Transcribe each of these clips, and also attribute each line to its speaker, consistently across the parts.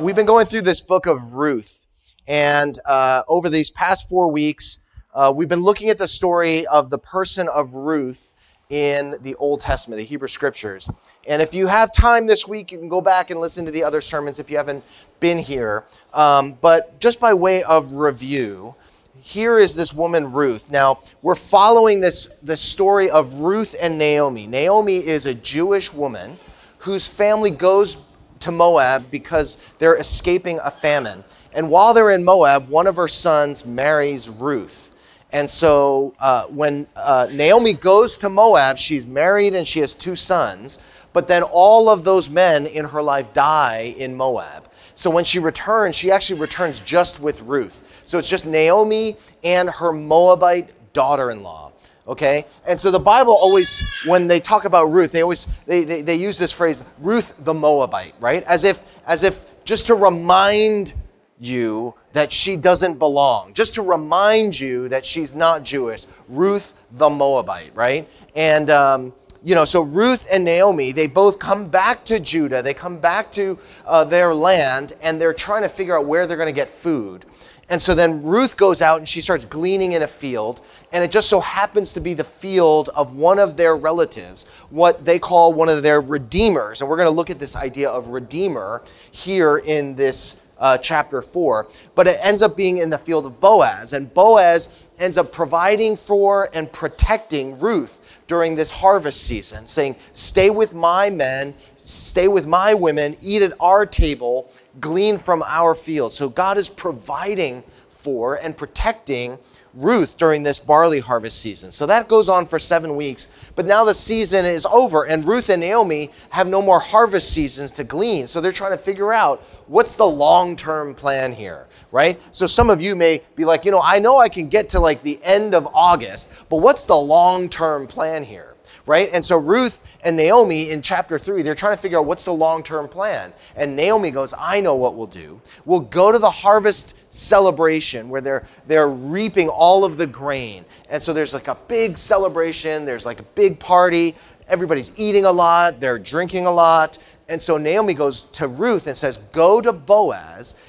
Speaker 1: We've been going through this book of Ruth, and uh, over these past four weeks, uh, we've been looking at the story of the person of Ruth in the Old Testament, the Hebrew Scriptures. And if you have time this week, you can go back and listen to the other sermons if you haven't been here. Um, but just by way of review, here is this woman Ruth. Now we're following this the story of Ruth and Naomi. Naomi is a Jewish woman whose family goes to Moab because they're escaping a famine. And while they're in Moab, one of her sons marries Ruth. And so uh, when uh, Naomi goes to Moab, she's married and she has two sons. But then all of those men in her life die in Moab. So when she returns, she actually returns just with Ruth. So it's just Naomi and her Moabite daughter in law okay? And so the bible always when they talk about ruth they always they, they, they, use this phrase ruth the moabite right? As if as if just to remind you that she doesn't belong. Just to remind you that she's not jewish. Ruth the moabite right? And um, you know so ruth and naomi they both come back to judah. They come back to uh, their land and they're trying to figure out where they're going to get food and so then Ruth goes out and she starts gleaning in a field, and it just so happens to be the field of one of their relatives, what they call one of their redeemers. And we're going to look at this idea of redeemer here in this uh, chapter 4. But it ends up being in the field of Boaz, and Boaz ends up providing for and protecting Ruth during this harvest season, saying, Stay with my men, stay with my women, eat at our table glean from our field. So God is providing for and protecting Ruth during this barley harvest season. So that goes on for seven weeks. But now the season is over, and Ruth and Naomi have no more harvest seasons to glean. So they're trying to figure out what's the long term plan here, right? So some of you may be like, you know, I know I can get to like the end of August, but what's the long term plan here? Right? And so Ruth and Naomi in chapter three, they're trying to figure out what's the long term plan. And Naomi goes, I know what we'll do. We'll go to the harvest celebration where they're they're reaping all of the grain. And so there's like a big celebration, there's like a big party, everybody's eating a lot, they're drinking a lot. And so Naomi goes to Ruth and says, Go to Boaz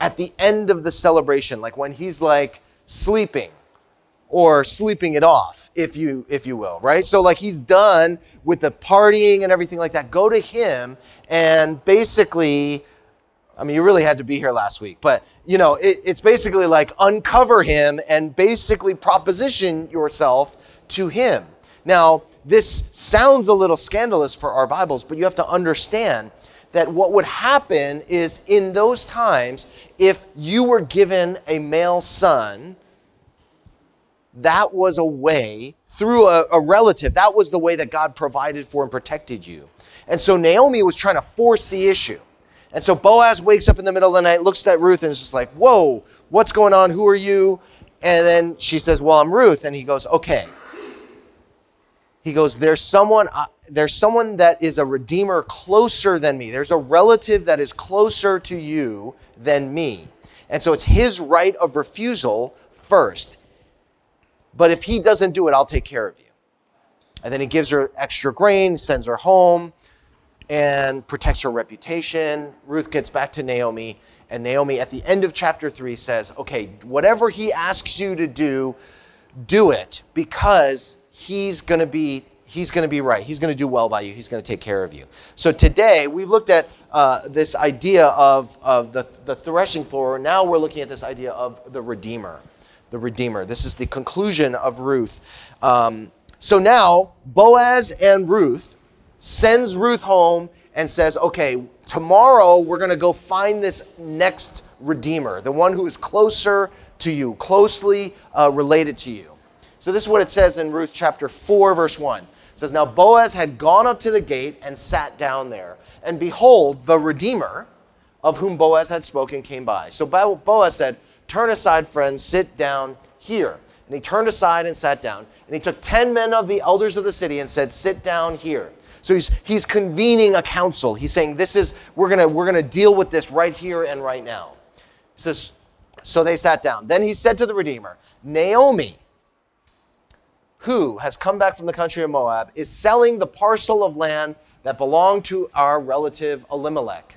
Speaker 1: at the end of the celebration, like when he's like sleeping or sleeping it off, if you if you will, right? So like he's done with the partying and everything like that. Go to him and basically, I mean, you really had to be here last week, but you know, it, it's basically like uncover him and basically proposition yourself to him. Now, this sounds a little scandalous for our Bibles, but you have to understand that what would happen is in those times, if you were given a male son, that was a way through a, a, relative that was the way that god provided for and protected you. And so naomi was trying to force the issue. And so boaz wakes up in the middle of the night looks at ruth and is just like whoa what's going on? Who are you? And then she says well i'm ruth. And he goes okay. He goes there's someone uh, there's someone that is a redeemer closer than me. There's a relative that is closer to you than me. And so it's his right of refusal first but if he doesn't do it, I'll take care of you. And then he gives her extra grain, sends her home, and protects her reputation. Ruth gets back to Naomi, and Naomi at the end of chapter 3 says, Okay, whatever he asks you to do, do it because he's going to be he's going to be right. He's going to do well by you. He's going to take care of you. So today we've looked at uh, this idea of, of the, the threshing floor. Now we're looking at this idea of the Redeemer the Redeemer. This is the conclusion of Ruth. Um, so now Boaz and Ruth sends Ruth home and says, okay, tomorrow we're going to go find this next Redeemer, the one who is closer to you, closely uh, related to you. So this is what it says in Ruth chapter 4, verse 1. It says, Now Boaz had gone up to the gate and sat down there. And behold, the Redeemer of whom Boaz had spoken came by. So Boaz said, Turn aside, friends, sit down here. And he turned aside and sat down. And he took 10 men of the elders of the city and said, Sit down here. So he's, he's convening a council. He's saying, This is, we're going to we're to deal with this right here and right now. He says, So they sat down. Then he said to the Redeemer, Naomi, who has come back from the country of Moab, is selling the parcel of land that belonged to our relative Elimelech.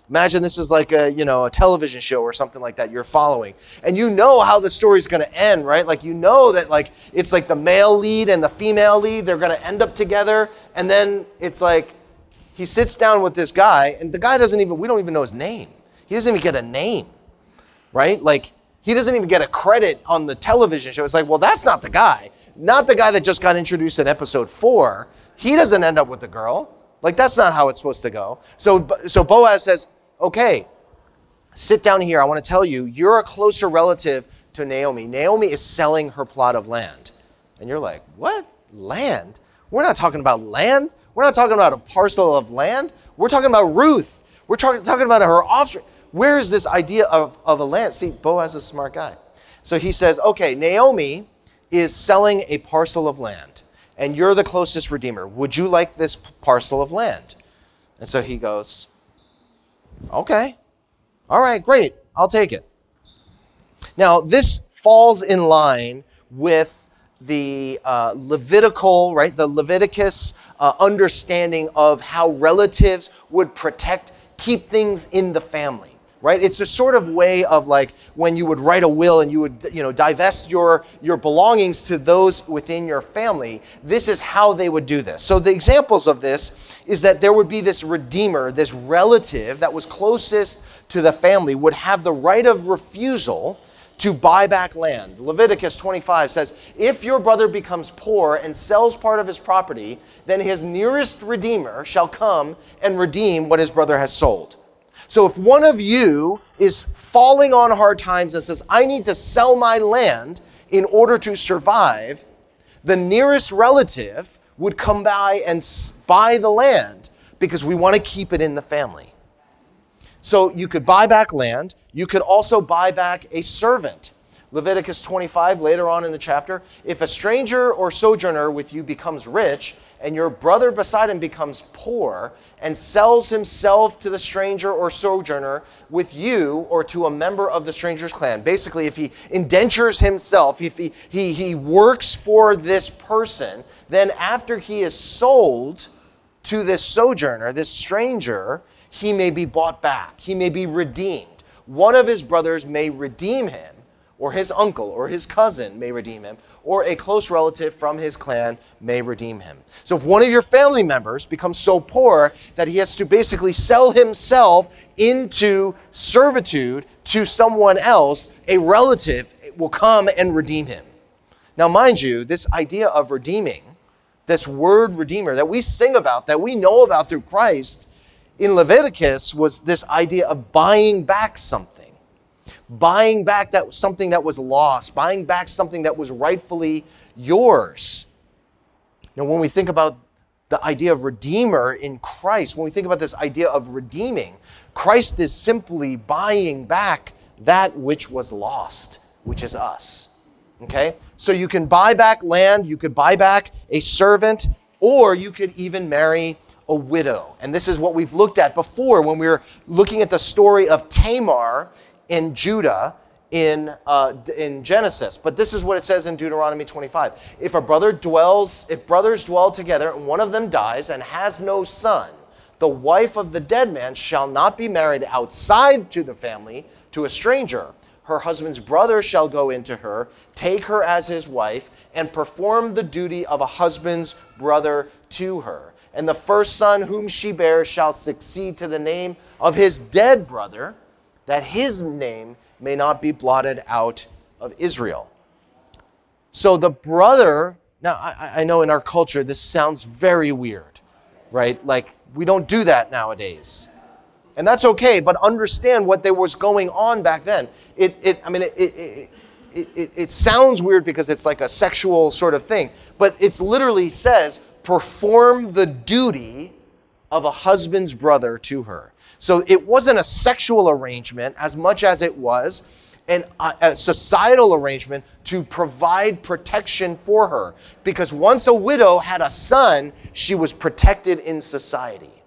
Speaker 1: Imagine this is like a, you know, a television show or something like that you're following. And you know how the story's going to end, right? Like you know that like it's like the male lead and the female lead, they're going to end up together and then it's like he sits down with this guy and the guy doesn't even we don't even know his name. He doesn't even get a name. Right? Like he doesn't even get a credit on the television show. It's like, well, that's not the guy. Not the guy that just got introduced in episode 4. He doesn't end up with the girl. Like that's not how it's supposed to go. So so Boaz says, okay, sit down here. I want to tell you, you're a closer relative to Naomi. Naomi is selling her plot of land. And you're like, what? Land? We're not talking about land. We're not talking about a parcel of land. We're talking about Ruth. We're talking, talking about her offspring. Where is this idea of, of a land? See, Boaz is a smart guy. So he says, okay, Naomi is selling a parcel of land, and you're the closest redeemer. Would you like this parcel of land? And so he goes, Okay. All right, great. I'll take it. Now, this falls in line with the uh, Levitical, right? The Leviticus uh, understanding of how relatives would protect, keep things in the family right it's a sort of way of like when you would write a will and you would you know divest your your belongings to those within your family this is how they would do this so the examples of this is that there would be this redeemer, this relative that was closest to the family, would have the right of refusal to buy back land. Leviticus 25 says, If your brother becomes poor and sells part of his property, then his nearest redeemer shall come and redeem what his brother has sold. So if one of you is falling on hard times and says, I need to sell my land in order to survive, the nearest relative would come by and buy the land because we want to keep it in the family. So you could buy back land. You could also buy back a servant. Leviticus 25, later on in the chapter, if a stranger or sojourner with you becomes rich, and your brother beside him becomes poor and sells himself to the stranger or sojourner with you or to a member of the stranger's clan. Basically, if he indentures himself, if he, he, he works for this person, then after he is sold to this sojourner, this stranger, he may be bought back, he may be redeemed. One of his brothers may redeem him or his uncle or his cousin may redeem him, or a close relative from his clan may redeem him. So if one of your family members becomes so poor that he has to basically sell himself into servitude to someone else, a relative will come and redeem him. Now, mind you, this idea of redeeming, this word redeemer that we sing about, that we know about through Christ, in Leviticus was this idea of buying back something buying back that something that was lost, buying back something that was rightfully yours. Now, when we think about the idea of redeemer in Christ, when we think about this idea of redeeming, Christ is simply buying back that which was lost, which is us. Okay? So you can buy back land, you could buy back a servant, or you could even marry a widow. And this is what we've looked at before when we were looking at the story of Tamar in Judah in, uh, in Genesis. But this is what it says in Deuteronomy 25. If a brother dwells, if brothers dwell together and one of them dies and has no son, the wife of the dead man shall not be married outside to the family to a stranger. Her husband's brother shall go into her, take her as his wife, and perform the duty of a husband's brother to her. And the first son whom she bears shall succeed to the name of his dead brother that his name may not be blotted out of Israel. So the brother, now I, I, know in our culture this sounds very weird, right? Like we don't do that nowadays. And that's okay, but understand what there was going on back then. It, it I mean, it, it, it, it, sounds weird because it's like a sexual sort of thing, but it literally says, perform the duty of a husband's brother to her. So it wasn't a sexual arrangement as much as it was an, a societal arrangement to provide protection for her. Because once a widow had a son, she was protected in society.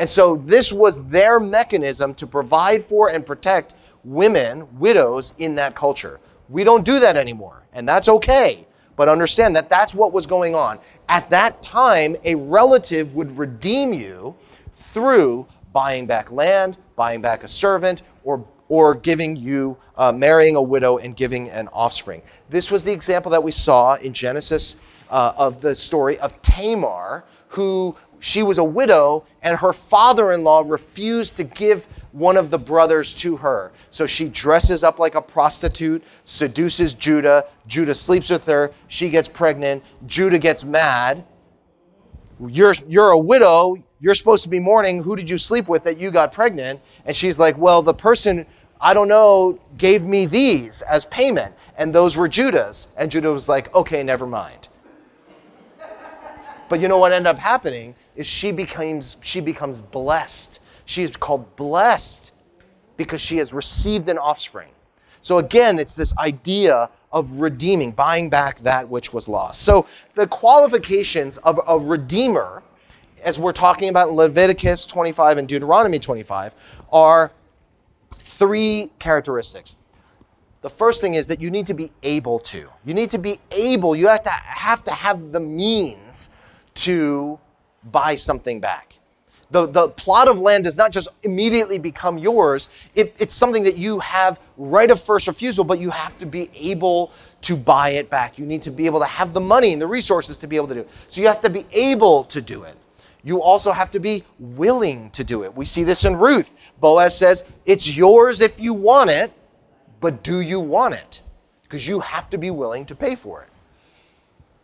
Speaker 1: And so this was their mechanism to provide for and protect women, widows in that culture. We don't do that anymore, and that's okay. But understand that that's what was going on. At that time, a relative would redeem you through buying back land, buying back a servant, or, or giving you, uh, marrying a widow and giving an offspring. This was the example that we saw in Genesis uh, of the story of Tamar, who she was a widow and her father in law refused to give one of the brothers to her. So she dresses up like a prostitute, seduces Judah. Judah sleeps with her. She gets pregnant. Judah gets mad. You're, you're a widow. You're supposed to be mourning. Who did you sleep with that you got pregnant? And she's like, Well, the person, I don't know, gave me these as payment. And those were Judah's. And Judah was like, Okay, never mind. But you know what ended up happening is she becomes she becomes blessed. She is called blessed because she has received an offspring. So again, it's this idea of redeeming, buying back that which was lost. So the qualifications of a redeemer as we're talking about Leviticus 25 and Deuteronomy 25, are three characteristics. The first thing is that you need to be able to. You need to be able, you have to have, to have the means to buy something back. The, the plot of land does not just immediately become yours, it, it's something that you have right of first refusal, but you have to be able to buy it back. You need to be able to have the money and the resources to be able to do it. So you have to be able to do it you also have to be willing to do it. We see this in Ruth. Boaz says, It's yours if you want it, but do you want it? Because you have to be willing to pay for it.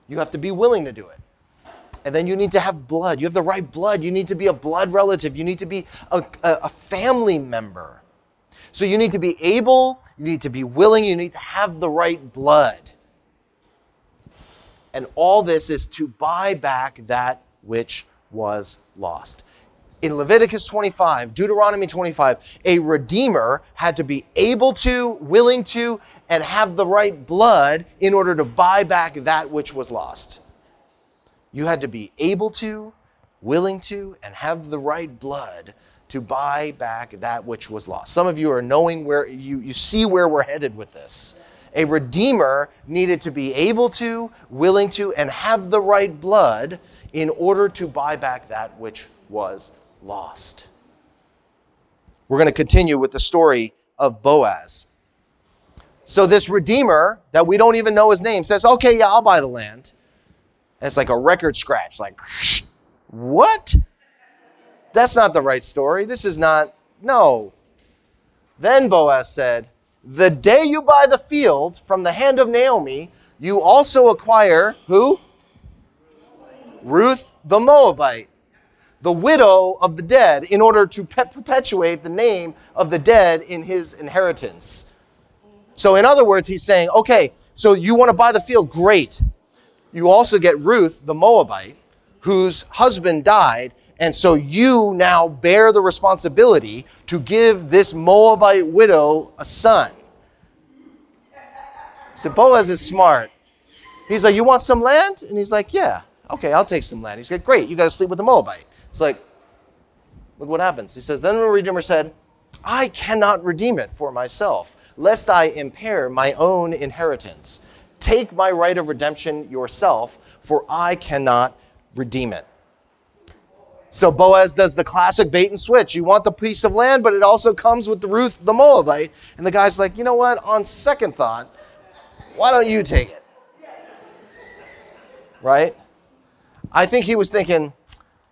Speaker 1: You have to be willing to do it. And then you need to have blood. You have the right blood. You need to be a blood relative. You need to be a, a, family member. So you need to be able, you need to be willing, you need to have the right blood. And all this is to buy back that which was lost. In Leviticus 25, Deuteronomy 25, a redeemer had to be able to, willing to, and have the right blood in order to buy back that which was lost. You had to be able to, willing to, and have the right blood to buy back that which was lost. Some of you are knowing where you, you see where we're headed with this. A redeemer needed to be able to, willing to, and have the right blood in order to buy back that which was lost. We're going to continue with the story of Boaz. So, this Redeemer that we don't even know his name says, Okay, yeah, I'll buy the land. It's like a record scratch, like, what? That's not the right story. This is not, no. Then Boaz said, The day you buy the field from the hand of Naomi, you also acquire who? Ruth the Moabite, the widow of the dead, in order to perpetuate the name of the dead in his inheritance. So, in other words, he's saying, okay, so you want to buy the field? Great. You also get Ruth the Moabite, whose husband died, and so you now bear the responsibility to give this Moabite widow a son. So Boaz is smart. He's like, You want some land? And he's like, Yeah. Okay, I'll take some land. He's like, Great, you got to sleep with the Moabite. It's like, look what happens. He says, Then the Redeemer said, I cannot redeem it for myself, lest I impair my own inheritance. Take my right of redemption yourself, for I cannot redeem it. So Boaz does the classic bait and switch. You want the piece of land, but it also comes with Ruth the Moabite. And the guy's like, you know what? On second thought, why don't you take it? Right? I think he was thinking,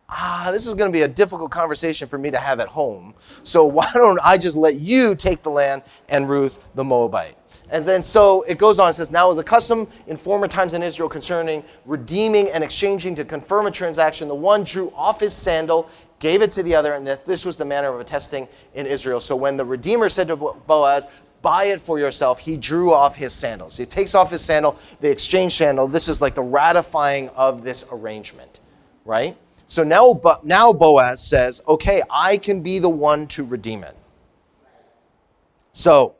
Speaker 1: ah, this is going to be a difficult conversation for me to have at home. So why don't I just let you take the land and Ruth the Moabite? And then so it goes on, it says, Now the custom in former times in Israel concerning redeeming and exchanging to confirm a transaction, the one drew off his sandal, gave it to the other, and this was the manner of attesting in Israel. So when the Redeemer said to Boaz, buy it for yourself, he drew off his sandals. He takes off his sandal, the exchange sandal. This is like the ratifying of this arrangement, right? So now, now Boaz says, okay, I can be the one to redeem it. So,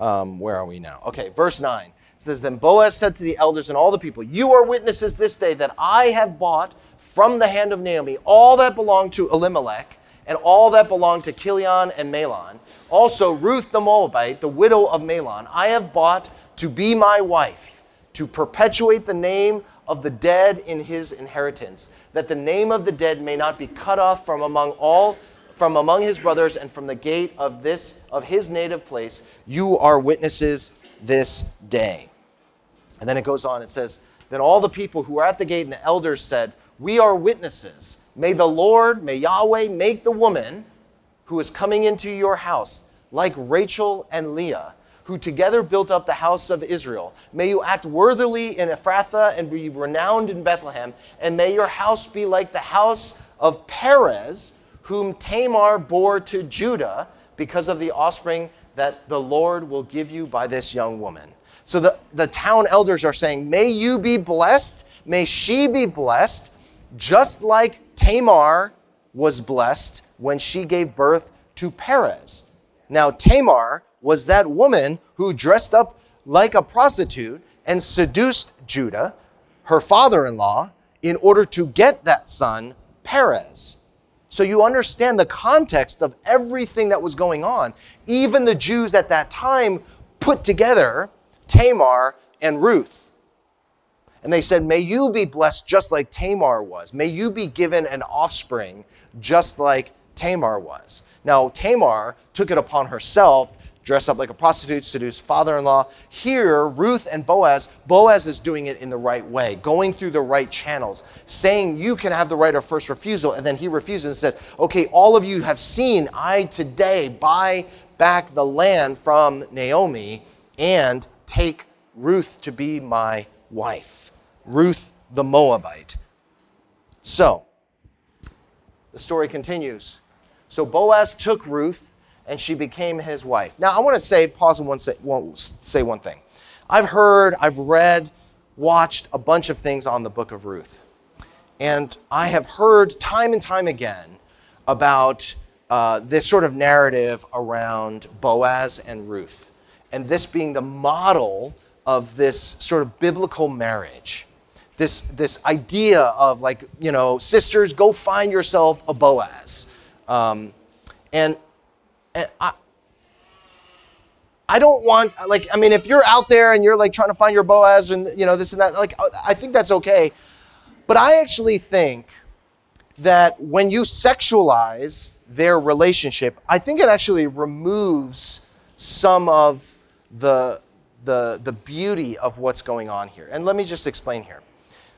Speaker 1: Um, where are we now? Okay, verse 9 it says, Then Boaz said to the elders and all the people, You are witnesses this day that I have bought from the hand of Naomi all that belonged to Elimelech and all that belonged to Chilion and Mahlon. Also, Ruth the Moabite, the widow of Mahlon, I have bought to be my wife, to perpetuate the name of the dead in his inheritance, that the name of the dead may not be cut off from among all from among his brothers and from the gate of this of his native place you are witnesses this day. And then it goes on it says then all the people who were at the gate and the elders said we are witnesses. May the lord may yahweh make the woman who is coming into your house like rachel and leah who together built up the house of Israel. May you act worthily in Ephrathah and be renowned in Bethlehem, and may your house be like the house of Perez, whom Tamar bore to Judah because of the offspring that the Lord will give you by this young woman. So the, the town elders are saying, May you be blessed, may she be blessed, just like Tamar was blessed when she gave birth to Perez. Now, Tamar was that woman who dressed up like a prostitute and seduced Judah, her father in law, in order to get that son, Perez. So you understand the context of everything that was going on. Even the Jews at that time put together Tamar and Ruth. And they said, May you be blessed just like Tamar was. May you be given an offspring just like Tamar was. Now, Tamar took it upon herself dress up like a prostitute, seduce father in law. Here, Ruth and Boaz, Boaz is doing it in the right way, going through the right channels, saying you can have the right of first refusal. And then he refuses and says, Okay, all of you have seen, I today buy back the land from Naomi and take Ruth to be my wife. Ruth the Moabite. So, the story continues. So Boaz took Ruth and she became his wife. Now, I want to say, pause and one say, one, say one thing. I've heard, I've read, watched a bunch of things on the book of Ruth. And I have heard time and time again about uh, this sort of narrative around Boaz and Ruth, and this being the model of this sort of biblical marriage. This, this idea of like, you know, sisters, go find yourself a Boaz. Um, and Uh, I, I don't want like I mean if you're out there and you're like trying to find your Boaz and you know this and that like I think that's okay. But I actually think that when you sexualize their relationship, I think it actually removes some of the the the beauty of what's going on here. And let me just explain here.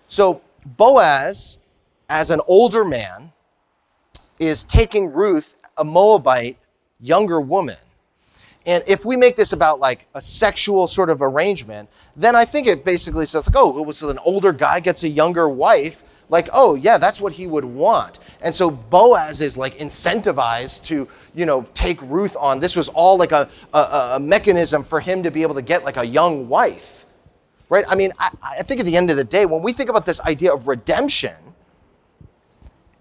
Speaker 1: So Boaz as an older man is taking Ruth, a Moabite, younger woman. And if we make this about like a sexual sort of arrangement, then I think it basically says, like, oh, it was an older guy gets a younger wife. Like, oh, yeah, that's what he would want. And so Boaz is like incentivized to, you know, take Ruth on. This was all like a, a, a mechanism for him to be able to get like a young wife. Right? I mean, I, I think at the end of the day, when we think about this idea of redemption,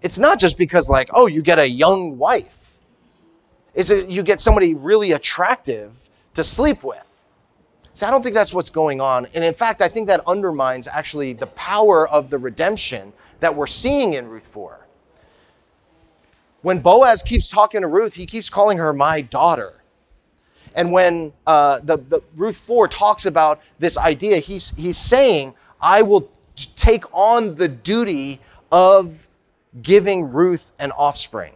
Speaker 1: it's not just because, like, oh, you get a young wife is that you get somebody really attractive to sleep with. See, I don't think that's what's going on. And in fact, I think that undermines actually the power of the redemption that we're seeing in Ruth 4. When Boaz keeps talking to Ruth, he keeps calling her my daughter. And when uh, the, the Ruth 4 talks about this idea, he's, he's saying, I will take on the duty of giving Ruth an offspring.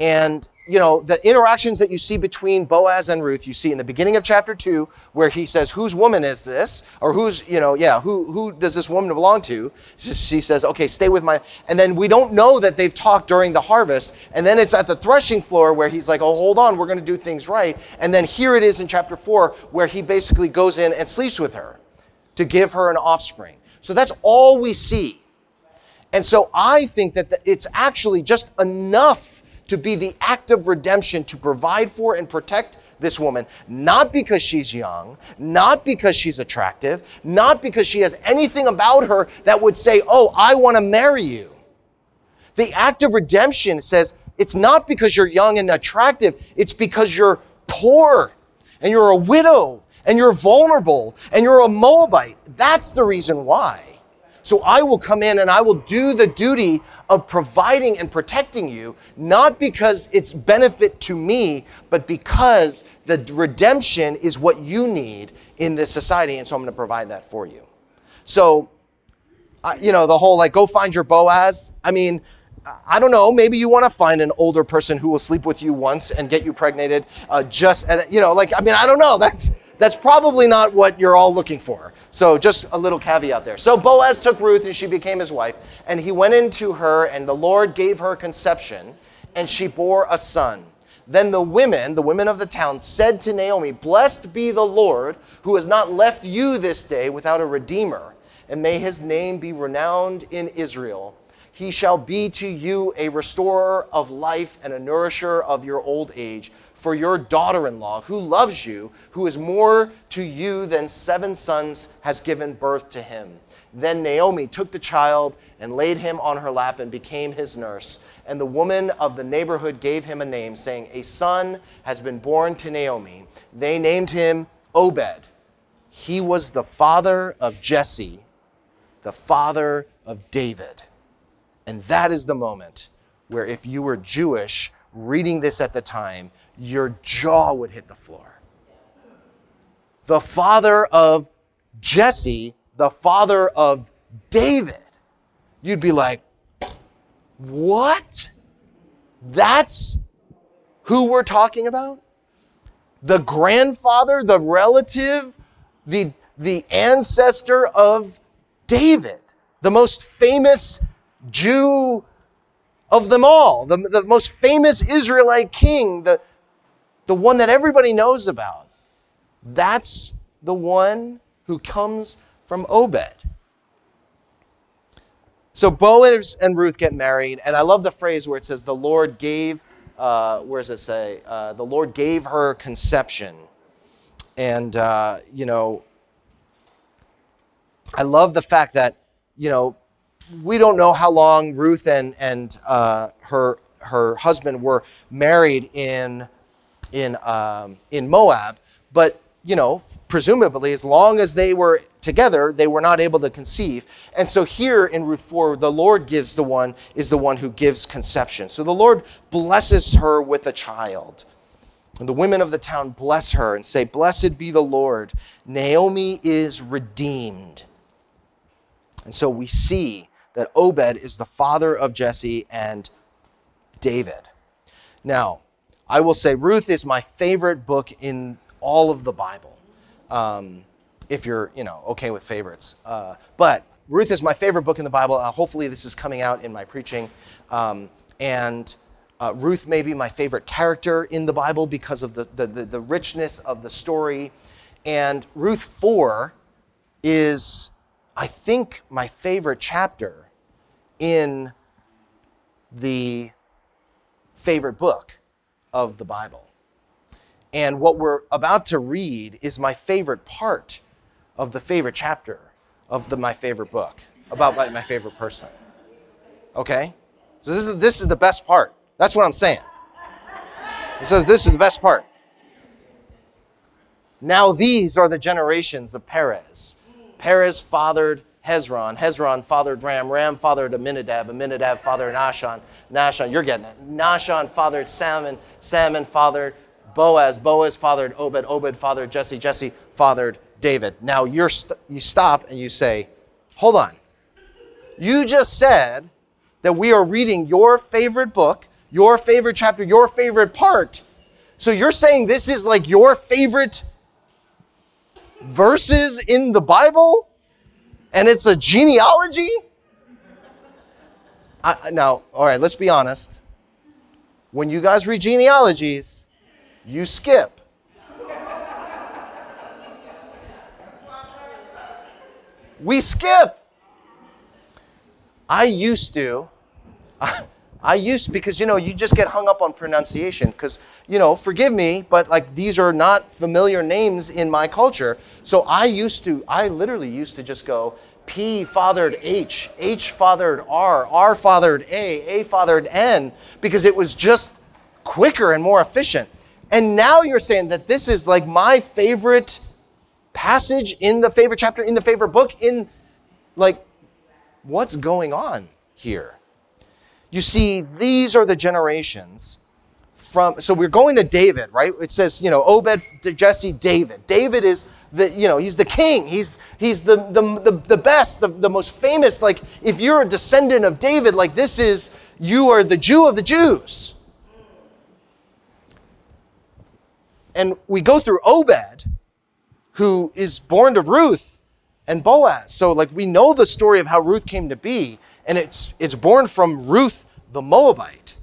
Speaker 1: And, you know, the interactions that you see between Boaz and Ruth, you see in the beginning of chapter two, where he says, Whose woman is this? Or who's, you know, yeah, who, who does this woman belong to? She says, Okay, stay with my. And then we don't know that they've talked during the harvest. And then it's at the threshing floor where he's like, Oh, hold on, we're going to do things right. And then here it is in chapter four, where he basically goes in and sleeps with her to give her an offspring. So that's all we see. And so I think that it's actually just enough to be the act of redemption to provide for and protect this woman, not because she's young, not because she's attractive, not because she has anything about her that would say, Oh, I want to marry you. The act of redemption says it's not because you're young and attractive, it's because you're poor. and you're a widow and you're vulnerable and you're a Moabite. That's the reason why. So I will come in and I will do the duty of providing and protecting you, not because it's benefit to me, but because the redemption is what you need in this society. And so I'm going to provide that for you. So, uh, you know, the whole like, go find your Boaz. I mean, I don't know. Maybe you want to find an older person who will sleep with you once and get you pregnated. Uh, just, you know, like, I mean, I don't know. That's, that's probably not what you're all looking for. So just a little caveat there. So Boaz took Ruth and she became his wife, and he went into her, and the Lord gave her conception, and she bore a son. Then the women, the women of the town, said to Naomi, Blessed be the Lord, who has not left you this day without a redeemer, and may his name be renowned in Israel. He shall be to you a restorer of life and a nourisher of your old age for your daughter in law, who loves you, who is more to you than seven sons, has given birth to him. Then Naomi took the child and laid him on her lap and became his nurse. And the woman of the neighborhood gave him a name, saying, A son has been born to Naomi. They named him Obed. He was the father of Jesse, the father of David. And that is the moment where, if you were Jewish reading this at the time, your jaw would hit the floor. The father of Jesse, the father of David. You'd be like, what? That's who we're talking about? The grandfather, the relative, the, the ancestor of David, the most famous Jew of them all, the, the most famous Israelite king, the, the one that everybody knows about. That's the one who comes from Obed. So Boaz and Ruth get married, and I love the phrase where it says, The Lord gave, uh, where does it say? Uh, the Lord gave her conception. And, uh, you know, I love the fact that, you know, we don't know how long Ruth and, and uh, her, her husband were married in in, um, in Moab, but you know, presumably, as long as they were together, they were not able to conceive. And so here in Ruth 4, the Lord gives the one, is the one who gives conception. So the Lord blesses her with a child. And the women of the town bless her and say, Blessed be the Lord. Naomi is redeemed. And so we see that Obed is the father of Jesse and David. Now, I will say Ruth is my favorite book in all of the Bible. Um, if you're, you know, okay with favorites. Uh, but Ruth is my favorite book in the Bible. Uh, hopefully, this is coming out in my preaching. Um, and uh, Ruth may be my favorite character in the Bible because of the, the, the, the richness of the story. And Ruth 4 is, I think, my favorite chapter in the favorite book of the Bible. And what we're about to read is my favorite part of the favorite chapter of the, my favorite book about my, my favorite person. Okay? So this is, this is the best part. That's what I'm saying. So this is the best part. Now these are the generations of Perez. Perez fathered Hezron. Hezron fathered Ram. Ram fathered Amminadab. Amminadab fathered Nahshon. Nahshon, you're getting it. Nahshon fathered Salmon. Salmon fathered Boaz. Boaz fathered Obed. Obed fathered Jesse. Jesse fathered David. Now you're st- you stop and you say, hold on. You just said that we are reading your favorite book, your favorite chapter, your favorite part. So you're saying this is like your favorite verses in the Bible? And it's a genealogy? I, now, all right, let's be honest. When you guys read genealogies, you skip. We skip. I used to. I, I used because you know you just get hung up on pronunciation because you know forgive me but like these are not familiar names in my culture so I used to I literally used to just go P fathered H H fathered R R fathered A A fathered N because it was just quicker and more efficient And now you're saying that this is like my favorite passage in the favorite chapter, in the favorite book, in like, what's going on here? You see, these are the generations from, so we're going to David, right? It says, you know, Obed, Jesse, David. David is the, you know, he's the king. He's, he's the, the, the, the best, the, the most famous. Like, if you're a descendant of David, like this is, you are the Jew of the Jews. And we go through Obed, who is born to Ruth and Boaz. So like we know the story of how Ruth came to be, and it's it's born from Ruth the Moabite.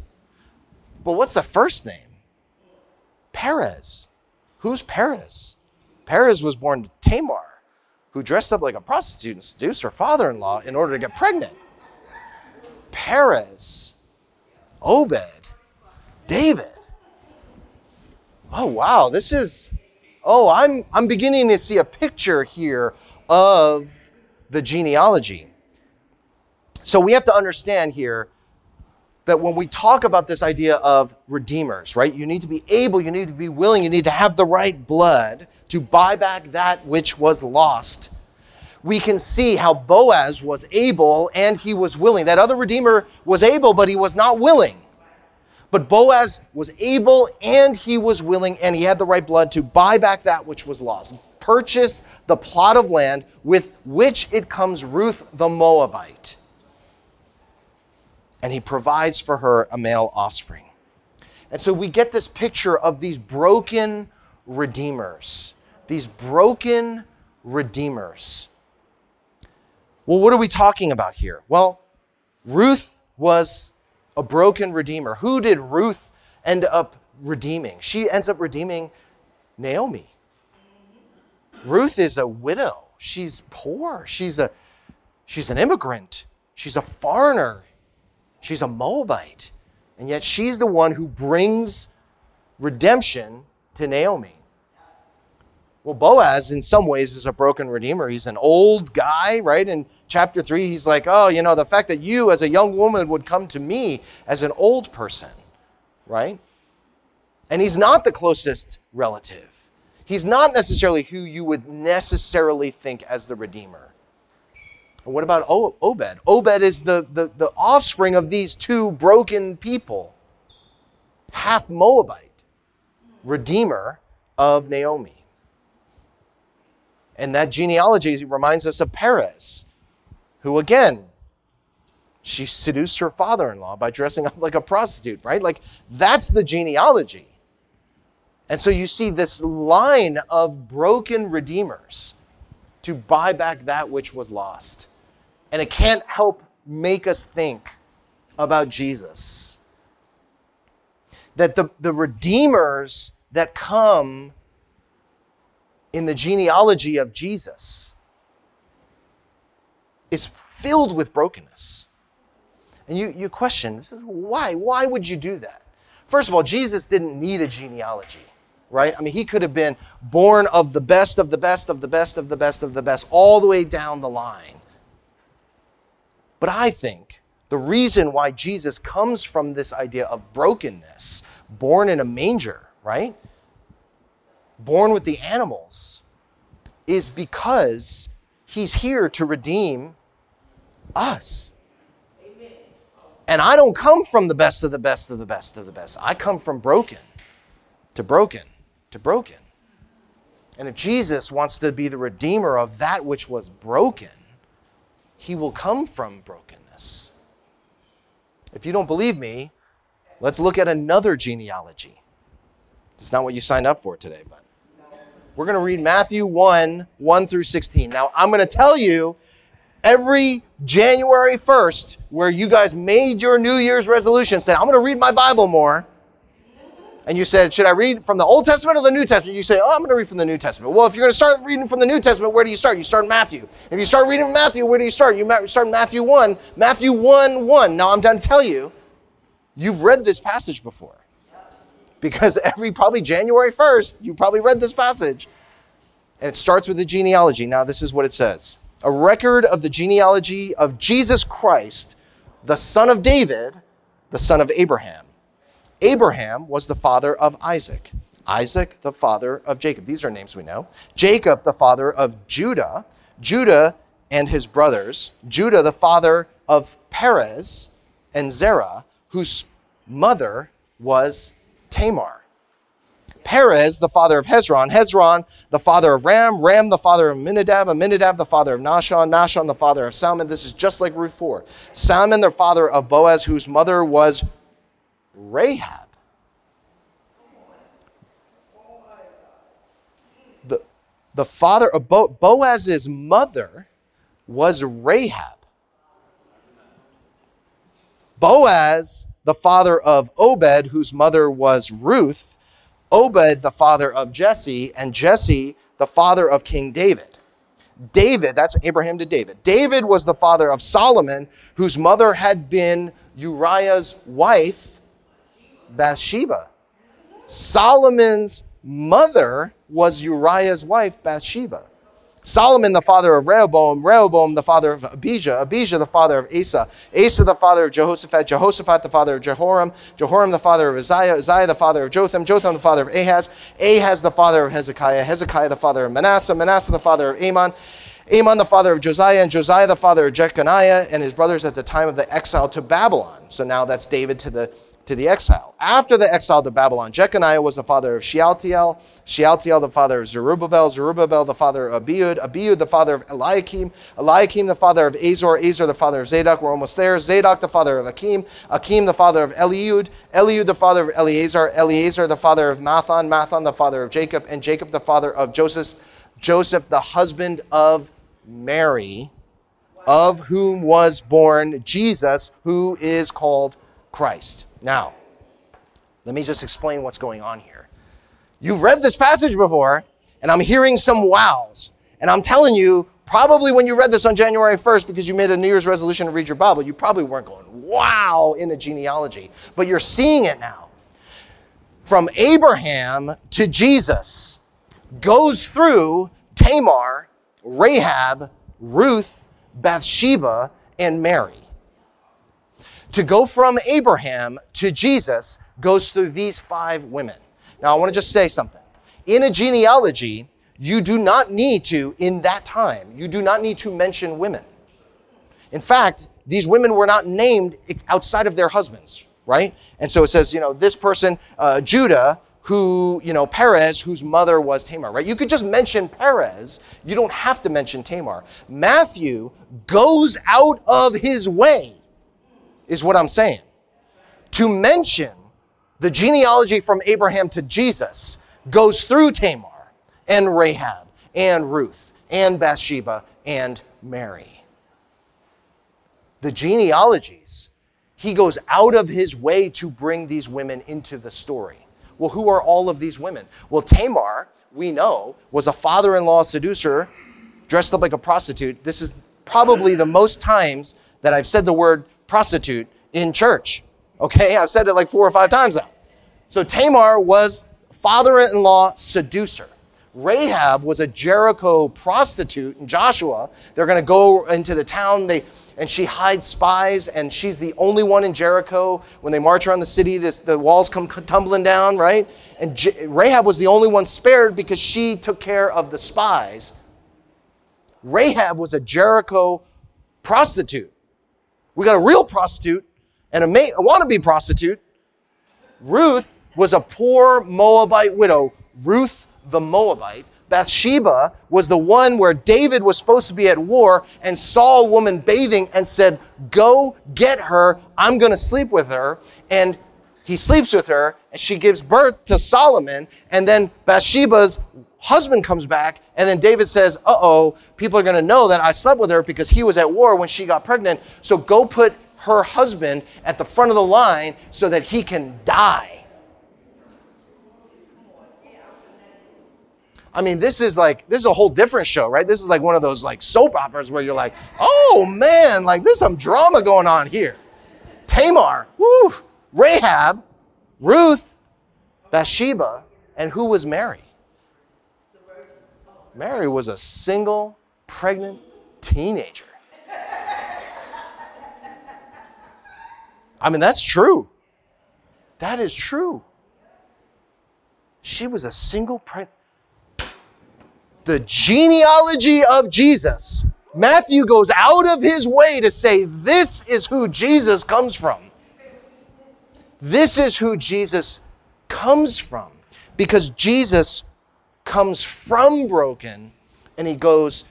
Speaker 1: But what's the first name? Perez. Who's Perez? Perez was born to Tamar, who dressed up like a prostitute and seduced her father-in-law in order to get pregnant. Perez, Obed, David. Oh wow, this is oh, I'm I'm beginning to see a picture here of the genealogy. So we have to understand here that when we talk about this idea of redeemers, right? You need to be able, you need to be willing, you need to have the right blood to buy back that which was lost. We can see how Boaz was able and he was willing. That other redeemer was able, but he was not willing. But Boaz was able and he was willing and he had the right blood to buy back that which was lost purchase the plot of land with which it comes Ruth the Moabite. And he provides for her a male offspring. And so we get this picture of these broken redeemers. These broken redeemers. Well, what are we talking about here? Well, Ruth was a broken redeemer. Who did Ruth end up redeeming? She ends up redeeming Naomi. Ruth is a widow. She's poor. She's a she's an immigrant. She's a foreigner. She's a Moabite. And yet she's the one who brings redemption to Naomi. Well, Boaz, in some ways, is a broken redeemer. He's an old guy, right? In chapter 3, he's like, oh, you know, the fact that you, as a young woman, would come to me as an old person, right? And he's not the closest relative. He's not necessarily who you would necessarily think as the Redeemer. And what about Obed? Obed is the, the, the offspring of these two broken people, half Moabite, Redeemer of Naomi. And that genealogy reminds us of Perez, who again, she seduced her father in law by dressing up like a prostitute, right? Like, that's the genealogy. And so you see this line of broken redeemers to buy back that which was lost. And it can't help make us think about Jesus. That the, the redeemers that come in the genealogy of Jesus is filled with brokenness. And you, you question, why? Why would you do that? First of all, Jesus didn't need a genealogy right? I mean, he could have been born of the best of the best of the best of the best of the best all the way down the line. But I think the reason why Jesus comes from this idea of brokenness, born in a manger, right? Born with the animals, is because he's here to redeem us. And I don't come from the best of the best of the best of the best. I come from broken to broken to broken. And if Jesus wants to be the redeemer of that which was broken, he will come from brokenness. If you don't believe me, let's look at another genealogy. It's not what you signed up for today, but we're going to read Matthew 1 1 through 16. Now, I'm going to tell you every January 1st, where you guys made your New Year's resolution, said, I'm going to read my Bible more and you said, Should I read from the Old Testament or the New Testament? You say, Oh, I'm going to read from the New Testament. Well, if you're going to start reading from the New Testament, where do you start? You start in Matthew. If you start reading Matthew, where do you start? You start in Matthew 1, Matthew 1 1. Now, I'm done to tell you, you've read this passage before. Because every, probably January 1st, you probably read this passage. And it starts with the genealogy. Now, this is what it says A record of the genealogy of Jesus Christ, the son of David, the son of Abraham. Abraham was the father of Isaac. Isaac, the father of Jacob. These are names we know. Jacob, the father of Judah. Judah and his brothers. Judah, the father of Perez and Zerah, whose mother was Tamar. Perez, the father of Hezron, Hezron, the father of Ram, Ram, the father of Amminadab, Amminadab, the father of Nahshon, Nahshon, the father of Salmon. This is just like Ruth 4. Salmon, the father of Boaz, whose mother was Rahab. The, the father of Bo, Boaz's mother was Rahab. Boaz, the father of Obed, whose mother was Ruth, Obed, the father of Jesse, and Jesse, the father of King David. David, that's Abraham to David. David was the father of Solomon, whose mother had been Uriah's wife, Bathsheba. Solomon's mother was Uriah's wife, Bathsheba. Solomon, the father of Rehoboam, Rehoboam, the father of Abijah, Abijah, the father of Asa, Asa, the father of Jehoshaphat, Jehoshaphat, the father of Jehoram, Jehoram, the father of Uzziah, Uzziah, the father of Jotham, Jotham, the father of Ahaz, Ahaz, the father of Hezekiah, Hezekiah, the father of Manasseh, Manasseh, the father of Amon, Amon, the father of Josiah, and Josiah, the father of Jeconiah, and his brothers at the time of the exile to Babylon. So now that's David to the to the exile. After the exile to Babylon, Jeconiah was the father of Shealtiel, Shealtiel the father of Zerubbabel, Zerubbabel the father of Abiud, Abiud the father of Eliakim, Eliakim the father of Azor, Azor the father of Zadok, we're almost there, Zadok the father of Akim, Akim the father of Eliud, Eliud the father of Eleazar, Eleazar the father of Matthan, Matthan the father of Jacob, and Jacob the father of Joseph, Joseph the husband of Mary, of whom was born Jesus, who is called Christ. Now, let me just explain what's going on here. You've read this passage before, and I'm hearing some wows. And I'm telling you, probably when you read this on January 1st, because you made a New Year's resolution to read your Bible, you probably weren't going, wow, in a genealogy. But you're seeing it now. From Abraham to Jesus goes through Tamar, Rahab, Ruth, Bathsheba, and Mary. To go from Abraham to Jesus goes through these five women. Now, I want to just say something. In a genealogy, you do not need to, in that time, you do not need to mention women. In fact, these women were not named outside of their husbands, right? And so it says, you know, this person, uh, Judah, who, you know, Perez, whose mother was Tamar, right? You could just mention Perez. You don't have to mention Tamar. Matthew goes out of his way, is what I'm saying, to mention the genealogy from Abraham to Jesus goes through Tamar and Rahab and Ruth and Bathsheba and Mary. The genealogies, he goes out of his way to bring these women into the story. Well, who are all of these women? Well, Tamar, we know, was a father in law seducer dressed up like a prostitute. This is probably the most times that I've said the word prostitute in church. Okay, I've said it like four or five times now. So Tamar was father-in-law seducer. Rahab was a Jericho prostitute in Joshua. They're going to go into the town. They and she hides spies, and she's the only one in Jericho. When they march around the city, this, the walls come tumbling down, right? And Rahab was the only one spared because she took care of the spies. Rahab was a Jericho prostitute. We got a real prostitute and a, ma- a wannabe prostitute. Ruth was a poor Moabite widow, Ruth the Moabite. Bathsheba was the one where David was supposed to be at war and saw a woman bathing and said, Go get her. I'm going to sleep with her. And he sleeps with her and she gives birth to Solomon. And then Bathsheba's husband comes back. And then David says, Uh oh, people are going to know that I slept with her because he was at war when she got pregnant. So go put her husband at the front of the line so that he can die. I mean, this is like, this is a whole different show, right? This is like one of those like soap operas where you're like, oh man, like there's some drama going on here. Tamar, woo, Rahab, Ruth, Bathsheba, and who was Mary? Mary was a single, pregnant teenager. I mean, that's true. That is true. She was a single pregnant. The genealogy of Jesus. Matthew goes out of his way to say, This is who Jesus comes from. This is who Jesus comes from. Because Jesus comes from broken and he goes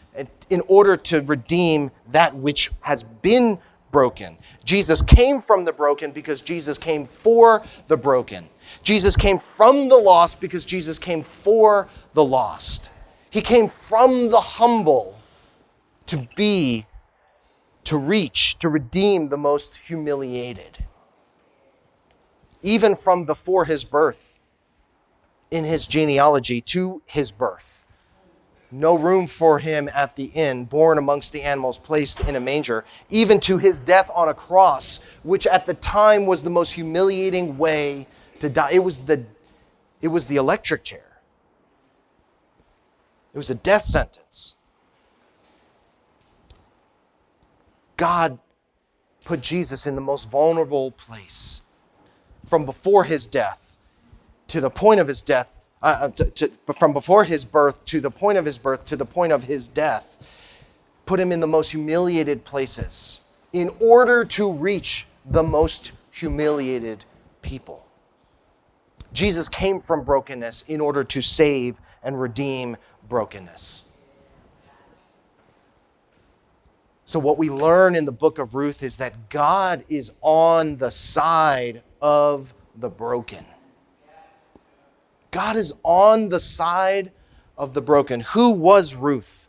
Speaker 1: in order to redeem that which has been broken. Jesus came from the broken because Jesus came for the broken. Jesus came from the lost because Jesus came for the lost. He came from the humble to be, to reach, to redeem the most humiliated. Even from before his birth, in his genealogy to his birth no room for him at the inn, born amongst the animals, placed in a manger, even to his death on a cross, which at the time was the most humiliating way to die. It was the, it was the electric chair. It was a death sentence. God put Jesus in the most vulnerable place from before his death to the point of his death uh, uh, to, to, from before his birth to the point of his birth to the point of his death, put him in the most humiliated places in order to reach the most humiliated people. Jesus came from brokenness in order to save and redeem brokenness. So, what we learn in the book of Ruth is that God is on the side of the broken. God is on the side of the broken. Who was Ruth?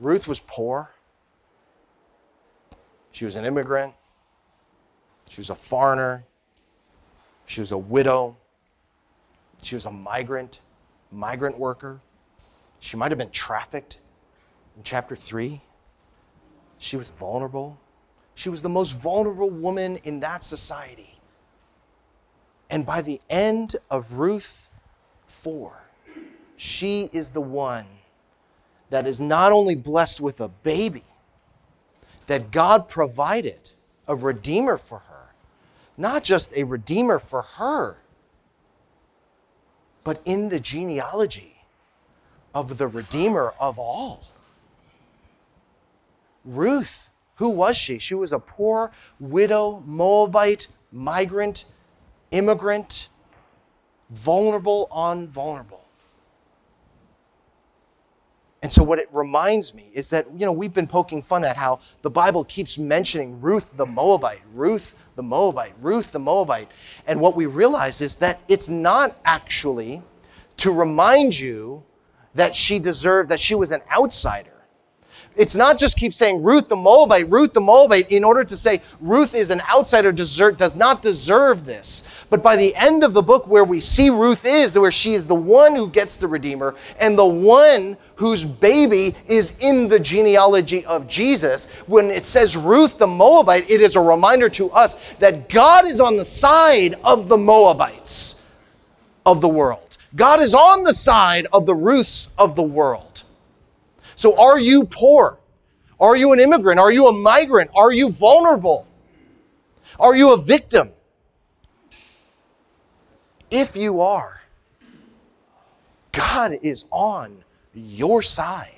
Speaker 1: Ruth was poor. She was an immigrant. She was a foreigner. She was a widow. She was a migrant, migrant worker. She might have been trafficked in chapter 3. She was vulnerable. She was the most vulnerable woman in that society. And by the end of Ruth 4, she is the one that is not only blessed with a baby, that God provided a redeemer for her. Not just a redeemer for her, but in the genealogy of the redeemer of all. Ruth, who was she? She was a poor widow, Moabite, migrant immigrant, vulnerable on vulnerable. And so, what it reminds me is that, you know, we've been poking fun at how the Bible keeps mentioning Ruth the Moabite, Ruth the Moabite, Ruth the Moabite. And what we realize is that it's not actually to remind you that she deserved, that she was an outsider it's not just keep saying Ruth the Moabite, Ruth the Moabite, in order to say Ruth is an outsider, desert, does not deserve this. But by the end of the book, where we see Ruth is, where she is the one who gets the Redeemer and the one whose baby is in the genealogy of Jesus, when it says Ruth the Moabite, it is a reminder to us that God is on the side of the Moabites of the world. God is on the side of the Ruths of the world. So are you poor? Are you an immigrant? Are you a migrant? Are you vulnerable? Are you a victim? If you are, God is on your side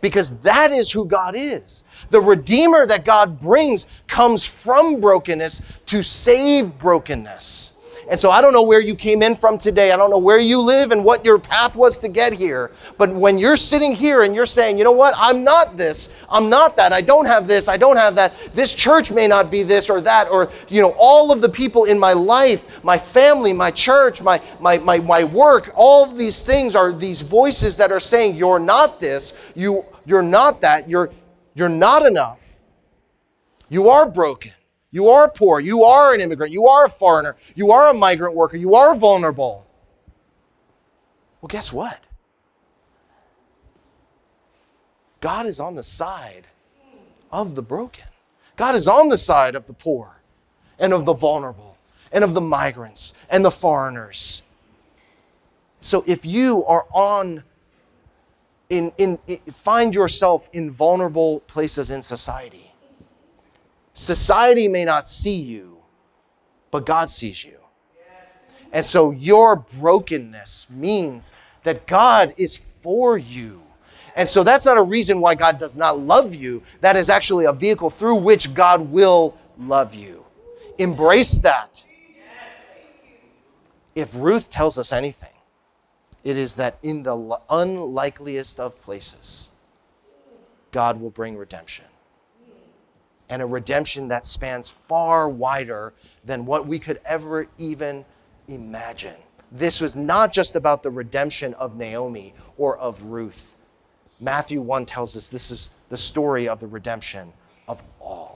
Speaker 1: because that is who God is. The Redeemer that God brings comes from brokenness to save brokenness. And so I don't know where you came in from today. I don't know where you live and what your path was to get here. But when you're sitting here and you're saying, you know what, I'm not this, I'm not that, I don't have this, I don't have that, this church may not be this or that, or, you know, all of the people in my life, my family, my church, my, my, my, my work, all of these things are these voices that are saying, you're not this, you, you're not that, you're, you're not enough. You are broken. You are poor. You are an immigrant. You are a foreigner. You are a migrant worker. You are vulnerable. Well, guess what? God is on the side of the broken. God is on the side of the poor and of the vulnerable and of the migrants and the foreigners. So if you are on in, in, in find yourself in vulnerable places in society, Society may not see you, but God sees you. And so your brokenness means that God is for you. And so that's not a reason why God does not love you. That is actually a vehicle through which God will love you. Embrace that. If Ruth tells us anything, it is that in the unlikeliest of places, God will bring redemption. And a redemption that spans far wider than what we could ever even imagine. This was not just about the redemption of Naomi or of Ruth. Matthew 1 tells us this is the story of the redemption of all.